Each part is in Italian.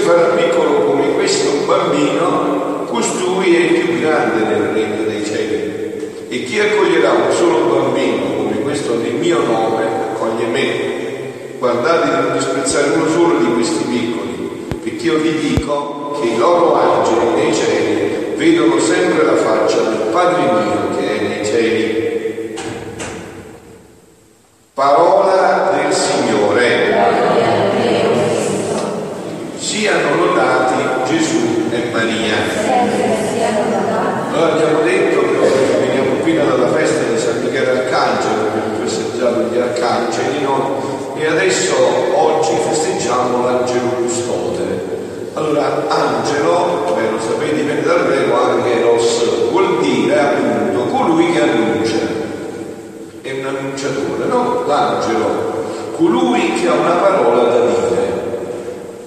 si farà piccolo come questo bambino, costui è il più grande nel regno dei cieli. E chi accoglierà un solo bambino come questo nel mio nome, accoglie me. Guardate di non disprezzare uno solo di questi piccoli, perché io vi dico che i loro angeli nei cieli vedono sempre la faccia del Padre mio che è nei cieli. Parola del Signore. Siano lodati Gesù e Maria. Noi abbiamo detto che veniamo qui dalla festa di San Michele Arcangelo, abbiamo festeggiato gli arcangeli, no? E adesso oggi festeggiamo l'angelo custode. Angelo, come lo sapete, viene dal greco angelos, vuol dire appunto colui che annuncia. È un annunciatore, no? L'angelo, colui che ha una parola da dire.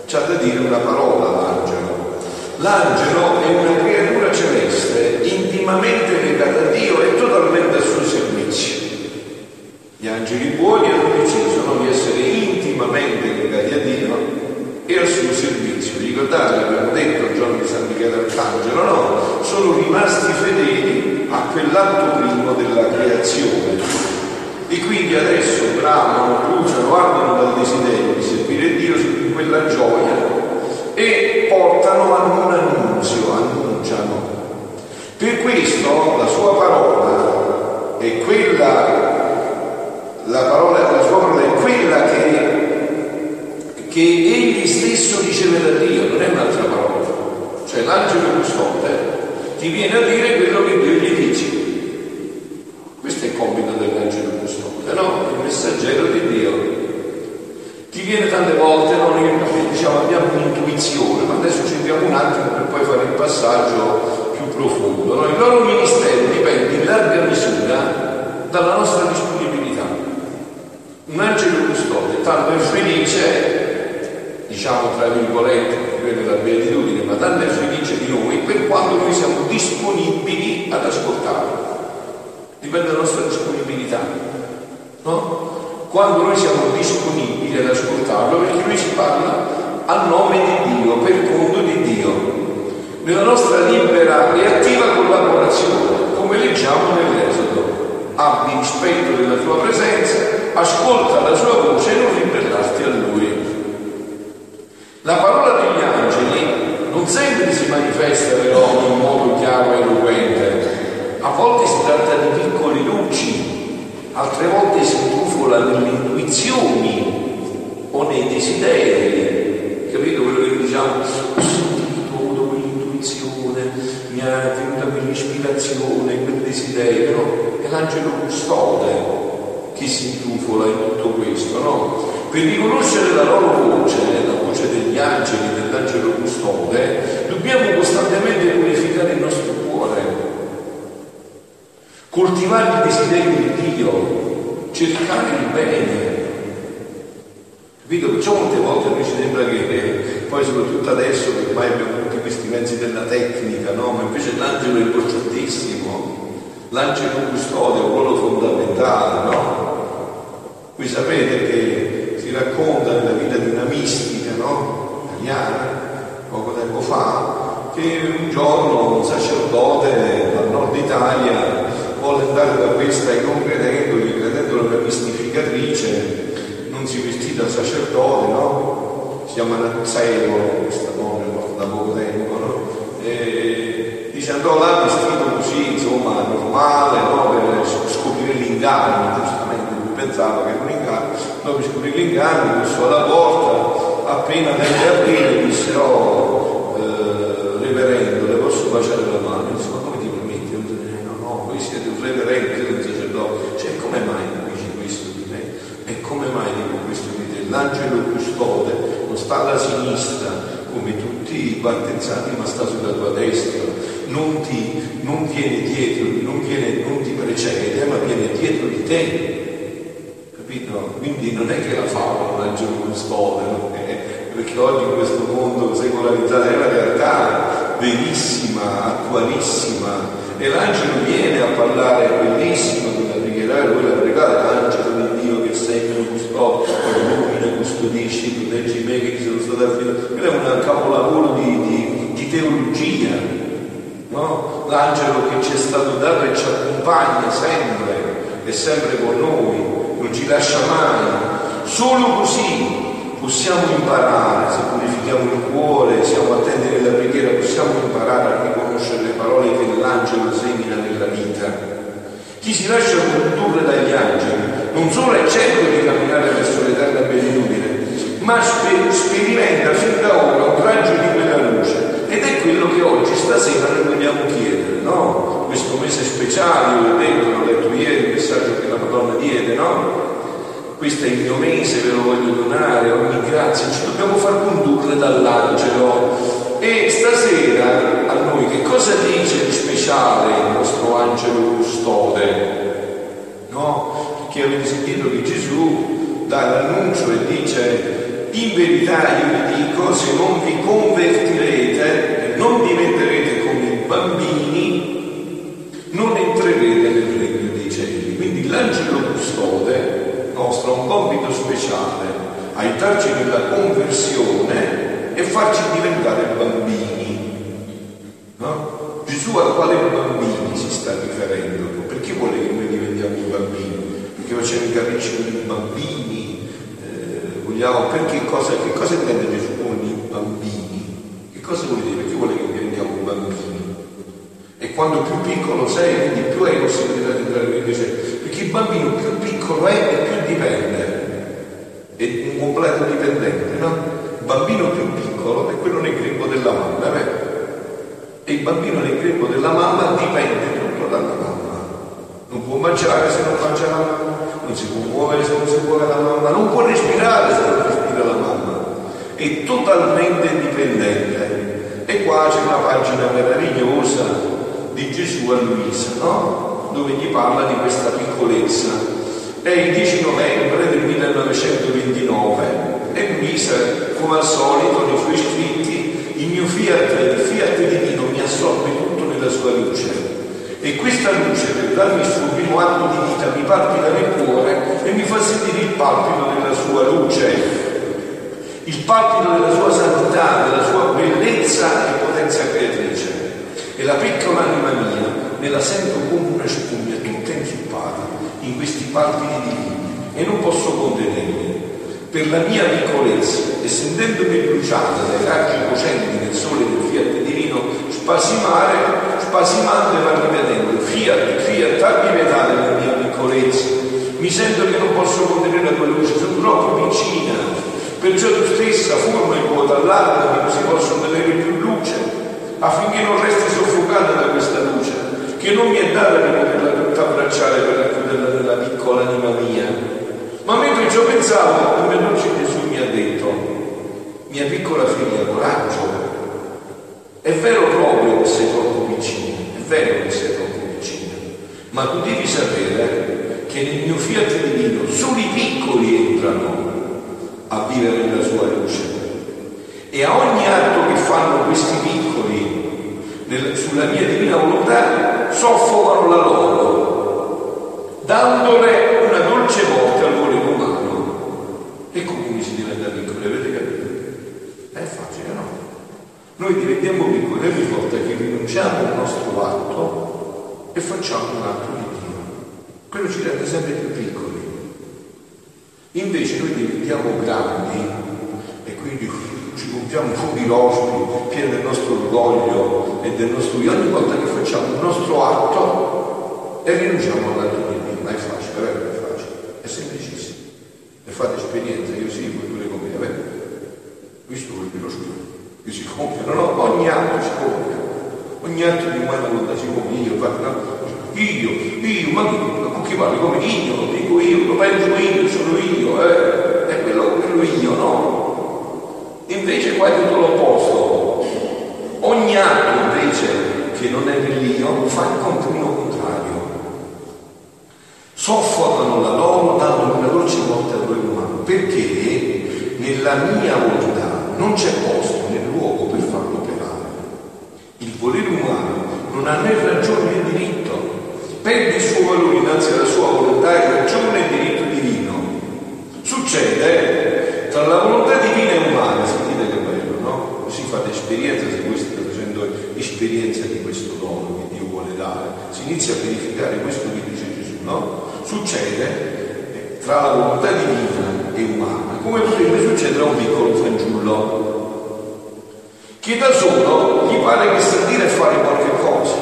C'ha da dire una parola l'angelo. L'angelo è una creatura celeste, intimamente legata a Dio e totalmente al suo servizio. Gli angeli buoni hanno deciso di essere intimamente legati a Dio e al suo servizio. Ricordate che abbiamo detto il giorno di San Michele Arcangelo, no? Sono rimasti fedeli a quell'atto primo della creazione. E quindi adesso bramano, bruciano, ardono dal desiderio di servire Dio in quella gioia e portano a un annunzio, annunciano. Per questo la sua parola è quella, la parola, la sua parola è quella che che egli stesso riceve da Dio, non è un'altra parola. Cioè l'angelo custode ti viene a dire quello che Dio gli dice. Questo è il compito dell'angelo custode, no? Il messaggero di Dio. Ti viene tante volte, no? Noi diciamo abbiamo un'intuizione, ma adesso ci andiamo un attimo per poi fare il passaggio più profondo. No? Il loro ministero dipende in larga misura dalla nostra disponibilità. Un angelo custode tanto è felice diciamo tra virgolette, quella è la beatitudine, ma tanto è felice di noi per quanto noi siamo disponibili ad ascoltarlo. Dipende dalla nostra disponibilità. No? Quando noi siamo disponibili ad ascoltarlo, perché lui ci parla a nome di Dio, per conto di Dio, nella nostra libera e attiva collaborazione, come leggiamo nell'Esodo. Abbi rispetto della tua presenza, ascolta la sua voce e non ribellarti a lui. La parola degli angeli non sempre si manifesta però in modo chiaro e eloquente, a volte si tratta di piccole luci, altre volte si tufola nelle intuizioni o nei desideri. Capito quello che diciamo? Ho sentito, quell'intuizione, mi è venuta quell'ispirazione, quel desiderio, è l'angelo custode che si intufola in tutto questo, no? Per riconoscere la loro voce, la voce degli angeli, dell'angelo custode, dobbiamo costantemente purificare il nostro cuore, coltivare il desiderio di Dio, cercare il bene. Capito? Perciò molte volte ci sembra che poi soprattutto adesso che ormai abbiamo tutti questi mezzi della tecnica, no? Ma invece l'angelo è importantissimo, l'angelo custode è un ruolo fondamentale, no? Voi sapete che racconta nella vita di una mistica no? italiana, poco tempo fa, che un giorno un sacerdote dal nord Italia volle andare da questa e non credendogli, credendolo una mistificatrice, non si vestì da sacerdote, no? Si chiama Nazzeo, questa donna da poco tempo, no? E dice andò là vestito così, insomma, normale, no? Per scoprire l'inganno, giustamente lui pensava che era un inganno dopo scoprì l'inganno, bussò alla porta, appena a aprire disse, oh, eh, reverendo, le posso baciare la mano? Disse, ma come ti permetti? No, no, un reverendo, siete un sacerdote. Cioè, come mai dici questo di me? E come mai dico questo di te? L'angelo custode non sta alla sinistra, come tutti i battezzati, ma sta sulla tua destra. Non ti, non viene dietro, non, viene, non ti precede, ma viene dietro di te Capito? Quindi non è che la favola un angelo custode, eh, perché oggi in questo mondo secolarizzato è una realtà verissima, attualissima, e l'angelo viene a parlare bellissimo della preghiera, voi la pregate, l'angelo di Dio che sempre custode, illumina, custodisci, proteggi me che ti sono stato affidato. Quello è un capolavoro di, di, di teologia, no? L'angelo che ci è stato dato e ci accompagna sempre, è sempre con noi non ci lascia mai. Solo così possiamo imparare, se purifichiamo il cuore, siamo attenti nella preghiera, possiamo imparare a riconoscere le parole che l'angelo semina nella vita. Chi si lascia condurre dagli angeli non solo è certo di camminare verso l'eterna beatitudine, ma sperimenta fin da ora un raggio di quella luce. Ed è quello che oggi, stasera, noi vogliamo chiedere, no? Questo mese speciale, io ho detto, l'ho letto ieri, il messaggio che la Madonna diede, no? questo è il mio mese, ve lo voglio donare, ogni grazia, ci dobbiamo far condurre dall'angelo. E stasera cosa dice di speciale il nostro angelo custode? No? Perché avete sentito che Gesù dà l'annuncio e dice in verità io vi dico se non vi convertirete e non diventerete come i bambini non entrerete nel regno dei cieli. Quindi l'angelo custode nostro un compito speciale, aiutarci nella conversione e farci diventare bambini. Gesù a quale bambini si sta riferendo? Perché vuole che noi diventiamo bambini? Perché facciamo i capricci con i bambini? Eh, vogliamo, perché cosa, che cosa intende Gesù con i bambini? Che cosa vuol dire? Perché vuole che diventiamo bambini? E quando più piccolo sei, quindi più hai possibilità di entrare nel Regno perché il bambino più piccolo è e più dipende, è un completo dipendente, no? Il bambino più piccolo è quello nel grembo della mamma, vero? E il bambino della mamma dipende tutto dalla mamma. Non può mangiare se non mangia la mamma, non si può muovere se non si muove la mamma, non può respirare se non respira la mamma. È totalmente dipendente. E qua c'è una pagina meravigliosa di Gesù a Luisa, no? dove gli parla di questa piccolezza. È il 10 novembre del 1929 e Luisa, come al solito, nei suoi scritti, il mio fiat, il fiat divino mi assorbe tutto nella sua luce. E questa luce, per darmi il suo primo atto di vita, mi palpita nel cuore e mi fa sentire il palpito della sua luce, il palpito della sua santità, della sua bellezza e potenza creatrice. E la piccola anima mia me la sento come una spugna tutta inzuppata in questi palpiti divini e non posso contenermi. Per la mia piccolezza e sentendomi bruciata dai raggi cocenti del sole del fiat divino, spasimare, spasimante va ripetendo fiat, fiat, abbi pietà della mia piccolezza. Mi sento che non posso contenere la tua luce, sono troppo vicina. Perciò tu stessa forma in vuoto all'alba così posso ottenere più luce, affinché non resti soffocata da questa luce che non mi è data di poterla tutta abbracciare per racchiuderla nella piccola anima mia. Ciò pensavo, mio dolce Gesù mi ha detto, mia piccola figlia, coraggio, è vero proprio che sei troppo vicina, è vero che sei troppo vicina, ma tu devi sapere che nel mio fiat divino solo i piccoli entrano a vivere nella sua luce. E a ogni atto che fanno questi piccoli nel, sulla mia divina volontà soffocano la loro, dandole una dolce morte al volere umano. E come si diventa piccoli, avete capito? È facile, no? Noi diventiamo piccoli ogni volta che rinunciamo al nostro atto e facciamo un atto di Dio. Quello ci rende sempre più piccoli. Invece noi diventiamo grandi e quindi ci compiamo fuochi rospi, pieni del nostro orgoglio e del nostro io, ogni volta che facciamo il nostro atto e rinunciamo all'atto di Dio, ma è facile, vero? È facile, è semplicissimo. E fate esperienza, io sì, voi pure come vero? Questo vuol dire lo studio, che si compiono, no? Ogni atto si compie, ogni atto di umana volontà si compie, io, fate, no? Io, io, ma chi, parli come io, dico io, lo penso io, sono io, eh, è quello, quello io, no? Invece qua è tutto l'opposto. Ogni atto invece che non è nell'io fa il continuo contrario. Soffocano la loro dando una loro non ci porta al volere umano, perché nella mia volontà non c'è posto né luogo per farlo operare. Il volere umano non ha né ragione né diritto, perde il suo valore innanzi alla sua volontà e ragione e diritto divino. Succede tra la volontà divina e umana, sentite che bello, no? Così fate esperienza se voi state facendo esperienza di questo dono che Dio vuole dare. Si inizia a verificare questo che dice Gesù, no? Succede tra la volontà divina e umana, come potrebbe succedere a un piccolo fanciullo, che da solo gli pare che sa dire fare qualche cosa.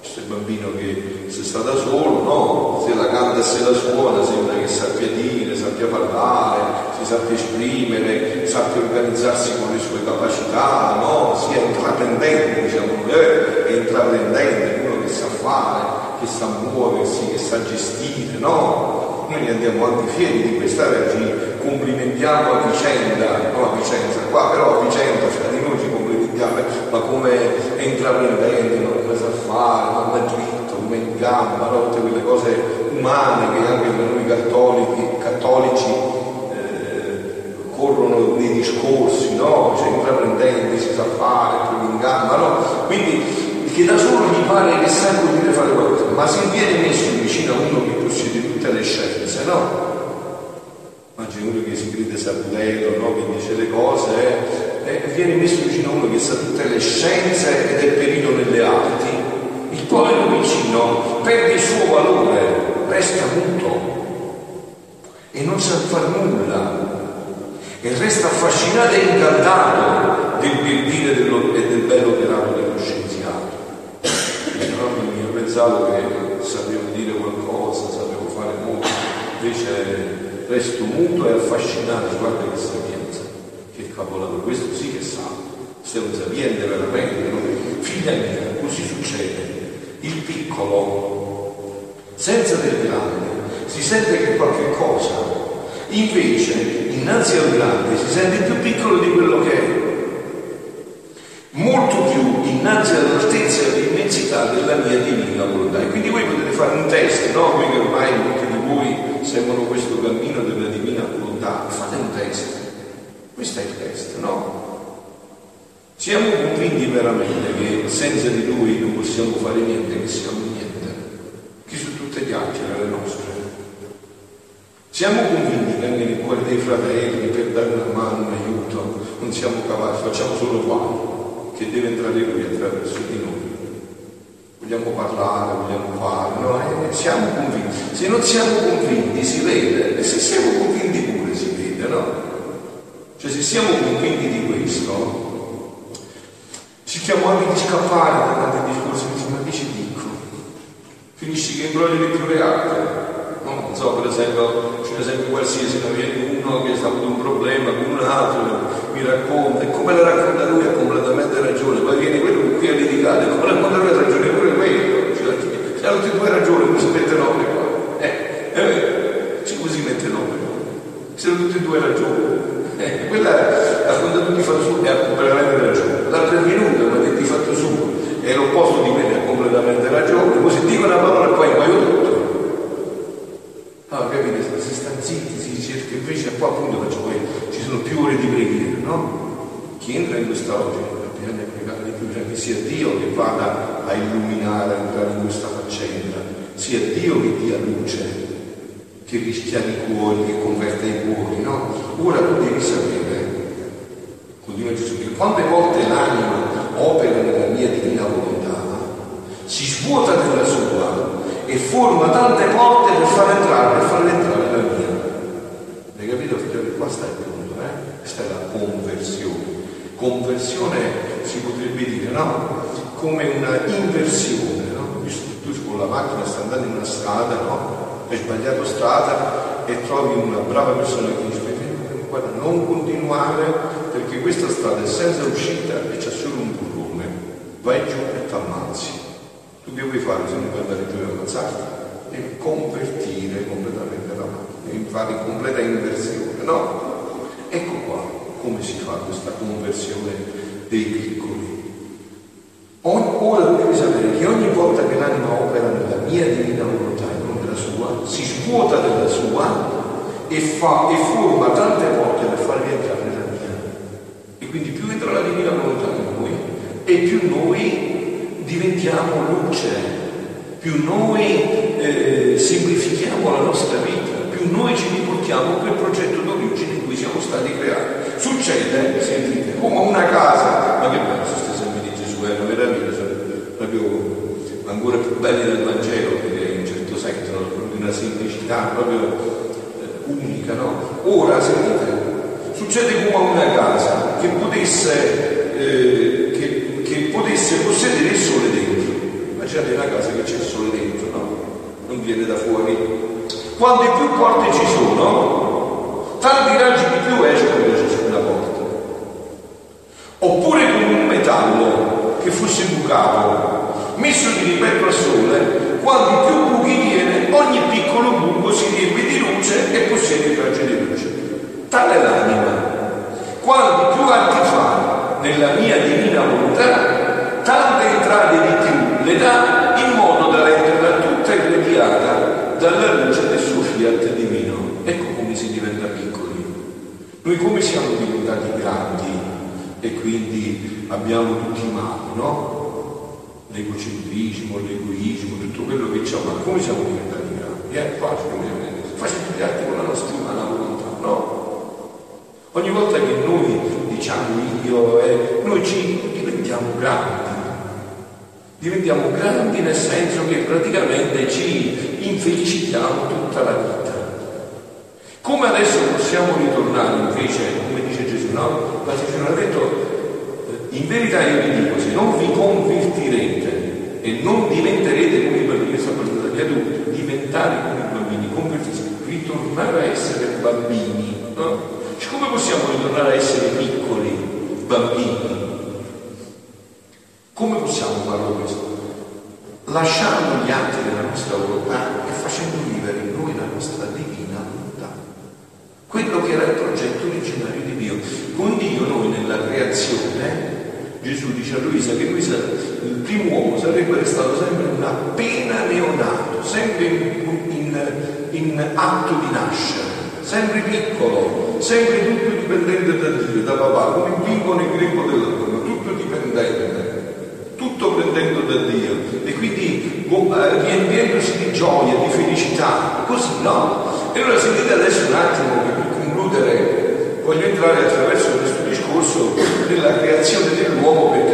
Questo è il bambino che se sta da solo, no? Se la canta e se la suona, sembra che sappia dire, sappia parlare, si sappia esprimere, sappia organizzarsi con le sue capacità, no? Sia intraprendente, diciamo, eh, è intraprendente, uno che sa fare, che sa muoversi, che sa gestire, no? Noi andiamo anche fieri di questa ci complimentiamo a vicenda, no a Vicenza, qua però a Vicenza, fra di noi ci complimentiamo, ma come è intraprendente, no? come sa fare, come è come gamba, no? tutte quelle cose umane che anche per noi cattolici, cattolici eh, corrono nei discorsi, no? Cioè intraprendente, si sa fare, come in gamba, no? Quindi che da solo gli pare che sa poter fare qualcosa, ma se viene messo vicino a uno che possiede tutte le scienze, no? Immagino uno che si crede sapuleto, no? che dice le cose, eh? e viene messo vicino a uno che sa tutte le scienze ed è perito nelle arti, il povero vicino perde il suo valore, resta muto e non sa far nulla e resta affascinato e incaldato del bel dire e del bello operato dello scienziato. Pensavo che sapevo dire qualcosa, sapevo fare molto, invece resto muto e affascinato, guarda che sapienza, che capolavoro, questo sì che sa, sei un sapiente veramente, figlia mia, così succede, il piccolo, senza del grande, si sente che qualche cosa, invece innanzi al grande si sente più piccolo di quello che è molto più innanzi all'altezza e all'immensità della mia divina volontà. E quindi voi potete fare un test, no? Voi che ormai molti di voi seguono questo cammino della divina volontà, fate un test. Questo è il test, no? Siamo convinti veramente che senza di lui non possiamo fare niente, che siamo niente, che sono tutte chiacchiere le nostre. Siamo convinti che anche nel cuore dei fratelli per dare una mano, un aiuto, non siamo capaci, facciamo solo quale che deve entrare lui attraverso di noi. Vogliamo parlare, vogliamo fare, no? Eh, siamo convinti. Se non siamo convinti si vede, e se siamo convinti pure si vede, no? Cioè se siamo convinti di questo, cerchiamo anche di scappare da tanti discorsi, ma che ci dico? Finisci che imbrogli le più reali. No? Non so, per esempio, c'è un esempio qualsiasi, non viene uno che ha avuto un problema con un altro, mi racconta, e come la racconta lui ha completamente ragione, poi viene quello con cui ha litigato, e come la racconta lui ha ragione pure quello, cioè, se ha tutti e due ragioni, come si mette nome qua? Eh, eh, cioè, come si mette nome qua? Se hanno tutti e due ragioni. Eh, quella racconta tutti i fatti suoi e ha completamente ragione. L'altro è venuto, ma di fatto suo, è l'opposto di quello, ha completamente ragione, poi si dicono una parola e poi muoio tutto. Ah, capite? Si sta zitti, si cerca, invece qua appunto faccio quello sono più ore di preghiera, no? Chi entra in questa logica bisogna pregare di più, bisogna che sia Dio che vada a illuminare, a entrare in questa faccenda, sia Dio che dia luce, che rischia i cuori, che converte i cuori, no? Ora tu devi sapere, continua Gesù, che quante volte l'anima opera nella mia divina volontà, si svuota della sua e forma tante porte per far entrare, per far entrare la mia. Hai capito? Figlio, qua sta il punto. Questa è la conversione. Conversione si potrebbe dire, no? Come una inversione, no? Tu con la macchina stai andando in una strada, no? Hai sbagliato strada e trovi una brava persona che dice, guarda, non continuare perché questa strada è senza uscita e c'è solo un burrone. Vai giù e ti ammazzi. Tu che fare se non puoi andare giù e ammazzarti? E convertire completamente la macchina, fare completa inversione, no? Ecco qua come si fa questa conversione dei piccoli. Ora devi sapere che ogni volta che l'anima opera nella mia divina volontà e non nella sua, si svuota della sua e, fa, e forma tante porte per farvi entrare nella mia. E quindi più entra la divina volontà in noi e più noi diventiamo luce, più noi eh, semplifichiamo la nostra vita, più noi ci riportiamo quel progetto d'origine in cui siamo stati creati. Succede, sentite, come una casa, ma che bello questi esempi di Gesù, è una meraviglia, proprio ancora più belli del Vangelo, direi in certo senso, di una semplicità proprio eh, unica, no? Ora, sentite, succede come una casa che potesse, eh, potesse possedere il sole dentro. Immaginate una casa che c'è il sole dentro, no? Non viene da fuori. Quante più porte ci sono, tanti raggi di più escono da ciascuna porta. Oppure con un metallo che fosse bucato messo di ripeto al sole, quando più buchi viene, ogni piccolo buco si riempie di luce e possiede il raggio di luce. Tale l'anima. Quanti più arti fa nella mia divina volontà, tante entrate di più le in modo da renderla tutta irradiata dalla luce del suo fiat divino. Ecco come si diventa piccoli. Noi come siamo diventati grandi e quindi abbiamo tutti i mali, no? l'egocentrismo, l'egoismo, tutto quello che c'è, ma come siamo diventati grandi? Eh, facile, facendo gli atti con la nostra umana volontà, no? Ogni volta che noi diciamo io, eh, noi ci diventiamo grandi. Diventiamo grandi nel senso che praticamente ci infelicitiamo tutta la vita. Come adesso possiamo ritornare invece, come dice Gesù, no? Ma Gesù ha detto in verità io vi dico, se non vi convertirete e non diventerete come i bambini, sto parlando dagli adulti, diventare come i bambini, convertirsi, ritornare a essere bambini. No? Cioè, come possiamo ritornare a essere piccoli bambini? Come possiamo farlo questo? Lasciando gli atti della nostra volontà e facendo vivere in noi la nostra divina volontà. Quello che era il progetto originario di Dio. Con Dio noi nella creazione Gesù dice a Luisa che Luisa, il primo uomo, sarebbe stato sempre un appena neonato, sempre in, in, in atto di nascere, sempre piccolo, sempre tutto dipendente da Dio, da papà, come il bimbo nel greco della donna, tutto dipendente, tutto prendendo da Dio e quindi eh, riempiendosi di gioia, di felicità, così no? E allora sentite adesso un attimo per concludere, voglio entrare attraverso questo discorso della creazione dell'uomo per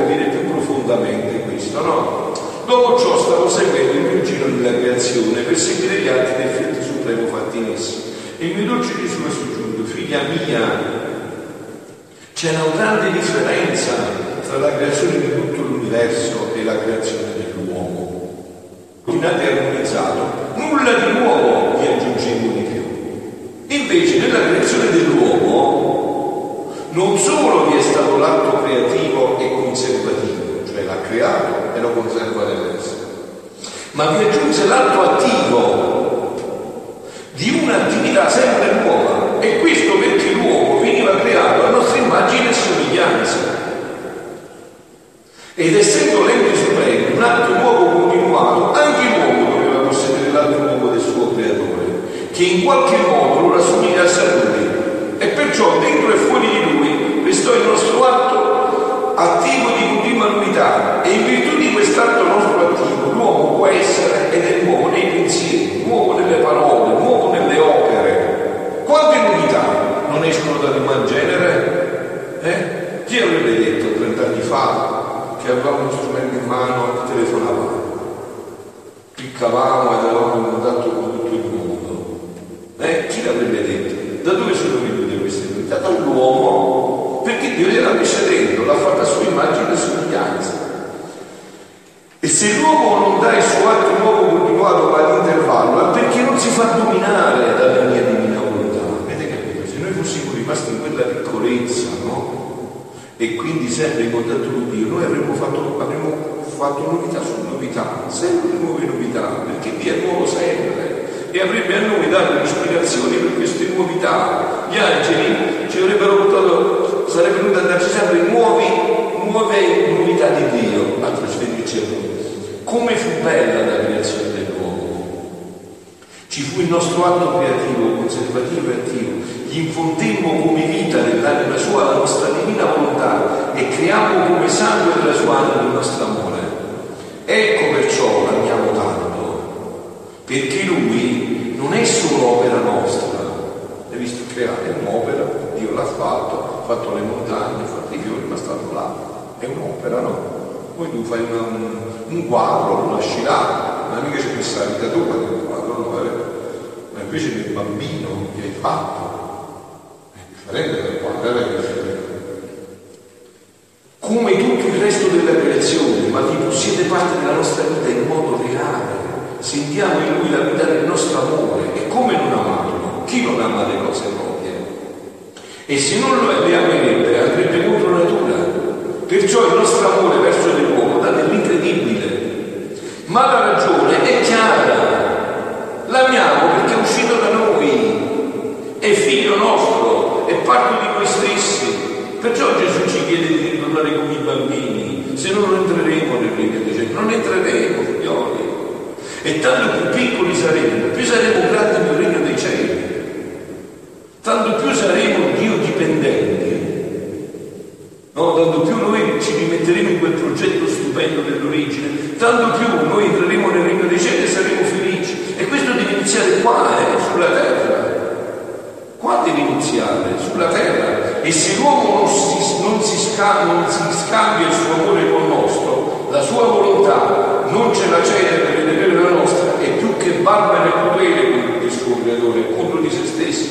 profondamente questo, no? Dopo ciò stavo seguendo il mio giro della creazione per seguire gli atti del supremo fatti in esso. E il mio dolce Gesù è soggiunto, figlia mia, c'è una grande differenza tra la creazione di tutto l'universo e la creazione dell'uomo. Ordinato e armonizzato, nulla di nuovo vi aggiungevo di più. Invece nella creazione dell'uomo non solo vi è stato l'atto creativo e conservativo, l'ha creato e lo conserva nell'essere, ma vi aggiunse l'atto attivo di un'attività sempre nuova e questo perché l'uomo veniva creato a nostra immagine e somiglianza. Ed essendo l'ente supremo un atto nuovo continuato, anche l'uomo doveva possedere l'atto nuovo del suo creatore, che in qualche modo lo rassomigliasse a lui. E perciò dentro e fuori di lui è il nostro atto che avevamo uno strumento in mano e telefonavamo? Cliccavamo ed avevamo un contatto con tutto il mondo. Eh? Chi l'avrebbe detto? Da dove sono venute queste novità? Dall'uomo perché Dio gliela messa dentro, l'ha fatta a sua immagine e somiglianza. E se l'uomo non dà il suo atto nuovo continuato all'intervallo, è perché non si fa dominare dalla mia divina volontà. Avete capito? Se noi fossimo rimasti in quella piccolezza, no? E quindi sempre in contatto con Dio, noi avremmo fatto, avremmo fatto novità su novità, sempre nuove novità, perché Dio è nuovo sempre e avrebbe a noi dato le ispirazioni per queste novità. Gli angeli ci avrebbero portato sarebbe venuto a darci sempre nuovi, nuove novità di Dio a trasferirci a noi. Come fu bella la creazione dell'uomo. ci fu il nostro atto creativo, conservativo e attivo, gli infondemmo come vita nell'anima sua la nostra divina volontà e creiamo come sangue della sua anima il nostro amore. Ecco perciò l'amiamo tanto, perché lui non è solo opera nostra, hai visto creare, è un'opera, Dio l'ha fatto, ha fatto le montagne, ha fatto i fiori, ma stato là, è un'opera, no? Poi tu fai una, un, un quadro, là, non è mica c'è questa vita tua del quadro, no? ma invece nel bambino che hai fatto differente dal quadro, è come tutto il resto della creazione, ma vi possiede parte della nostra vita in modo reale. Sentiamo in lui la vita del nostro amore e come non amarlo? Chi non ama le cose proprie? E se non lo amerebbe, andrebbe contro natura. Perciò il nostro amore verso l'uomo dà dell'incredibile. Ma la ragione è chiara. L'amiamo perché è uscito da noi, è figlio nostro, è parte di noi stessi. Perciò Gesù ci chiede di ritornare come i bambini, se no non entreremo nel regno dei cieli, non entreremo, figlioli. E tanto più piccoli saremo, più saremo grandi nel regno dei cieli, tanto più saremo Dio dipendenti No? Tanto più noi ci rimetteremo in quel progetto stupendo dell'origine, tanto più noi entreremo nel regno dei cieli e saremo felici. E questo deve iniziare qua, eh, sulla terra. Qua deve iniziare, sulla terra. E se l'uomo non si, non si, scambia, non si scambia il suo amore con il nostro, la sua volontà non ce la cede per vedere la nostra, è più che barbara e crudele contro il suo creatore, contro di se stesso.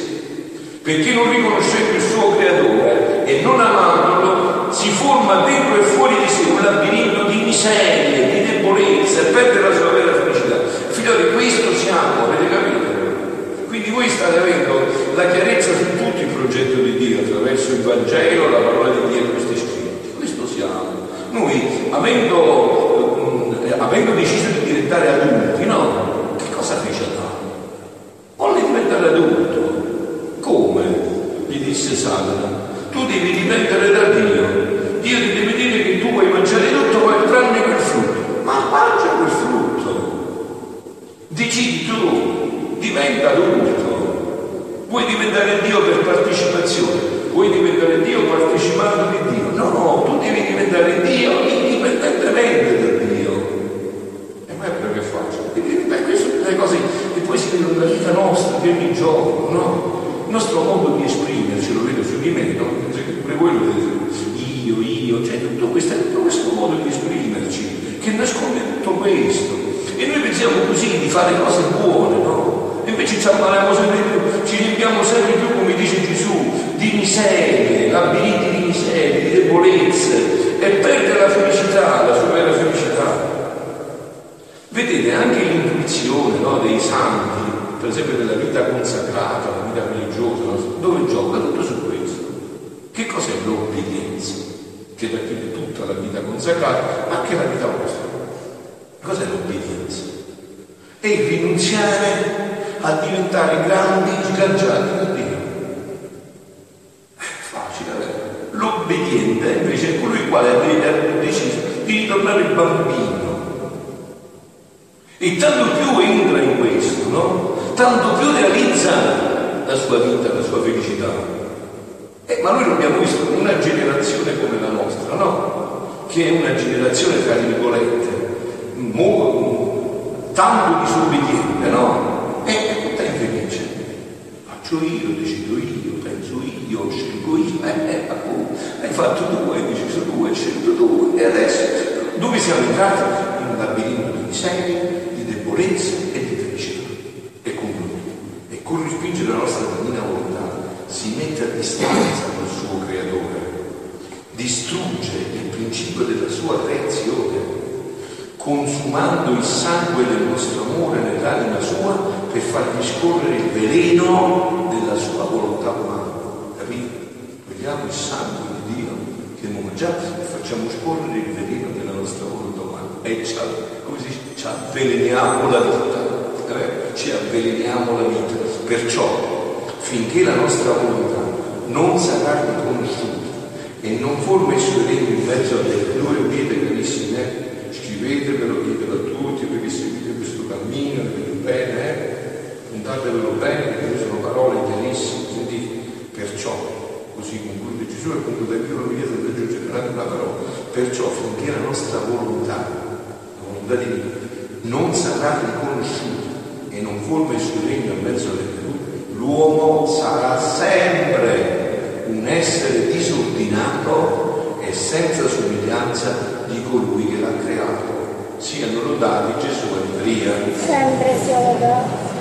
Perché non riconoscendo il suo creatore e non amandolo, si forma dentro e fuori di sé un labirinto di miserie, di debolezza e perde la sua vera felicità. Figlioli, questo siamo, avete capito? Quindi voi state avendo la chiarezza su tutto progetto di Dio attraverso il Vangelo, la parola di Dio e questi scritti. Questo siamo. Noi, avendo, eh, avendo deciso di diventare adulti, no? Che cosa fece Adamo? Volle diventare adulto. Come? Gli disse Satana tu devi dipendere da Dio. Dio ti deve dire che tu vuoi mangiare tutto, ma tranne quel frutto. Ma mangia quel frutto. Decidi tu, diventa adulto. Vuoi diventare Dio per partecipazione? Vuoi diventare Dio partecipando di Dio? No, no, tu devi diventare Dio indipendentemente da Dio. E ma è quello che faccio. Beh, queste sono le cose che poi si vedono nella vita nostra di ogni giorno, no? Il nostro modo di esprimerci, lo vedo su di me, no? pure voi lo vedete, io, io, cioè tutto questo, tutto questo modo di esprimerci che nasconde tutto questo. E noi pensiamo così di fare cose buone, no? E invece ci ammaliamo sempre più, ci riempiamo sempre più, come dice Gesù, di miserie, labirinti di miserie, di debolezze, e perde la felicità, la sua vera felicità. Vedete anche l'intuizione no, dei santi, per esempio della vita consacrata, la vita religiosa, dove gioca tutto su questo. Che cos'è l'obbedienza? Che racchiude tutta la vita consacrata, ma anche la vita vostra. Cos'è l'obbedienza? È il rinunziare a diventare grandi sgargiati da Dio. È facile, vero? L'obbediente invece è colui il quale ha deciso di ritornare bambino. E tanto più entra in questo, no? tanto più realizza la sua vita, la sua felicità. Eh, ma noi l'abbiamo visto una generazione come la nostra, no? Che è una generazione, tra virgolette, tanto disobbediente, no? E è tutta infelice. Faccio io, decido io, penso io, scelgo io, eh, eh, appunto, hai fatto tu, hai deciso tu, hai scelto tu, e adesso dove siamo entrati? In un labirinto di miseria, di debolezza e di corrispingere la nostra divina volontà, si mette a distanza dal suo creatore, distrugge il principio della sua creazione, consumando il sangue del nostro amore nell'anima sua per fargli scorrere il veleno della sua volontà umana. Capite? Vediamo il sangue di Dio e facciamo scorrere il veleno della nostra volontà umana. E ci, come si dice, ci avveleniamo la vita. Eh? Ci avveleniamo la vita Perciò, finché la nostra volontà non sarà riconosciuta e non forma il suo regno in mezzo a te, noi udite carissimi, scrivetevelo, ditelo a tutti perché seguite questo cammino, vedete bene, eh? un guardatelo bene perché sono parole chiarissime, quindi perciò, così conclude Gesù e conclude io non mi chiedo di aggiungere una parola, perciò finché la nostra volontà, la volontà di Dio, non sarà riconosciuta e non forma il suo regno in mezzo alle creature, l'uomo sarà sempre un essere disordinato e senza somiglianza di colui che l'ha creato. Siano lodati Gesù e Maria. Sempre sia lodato.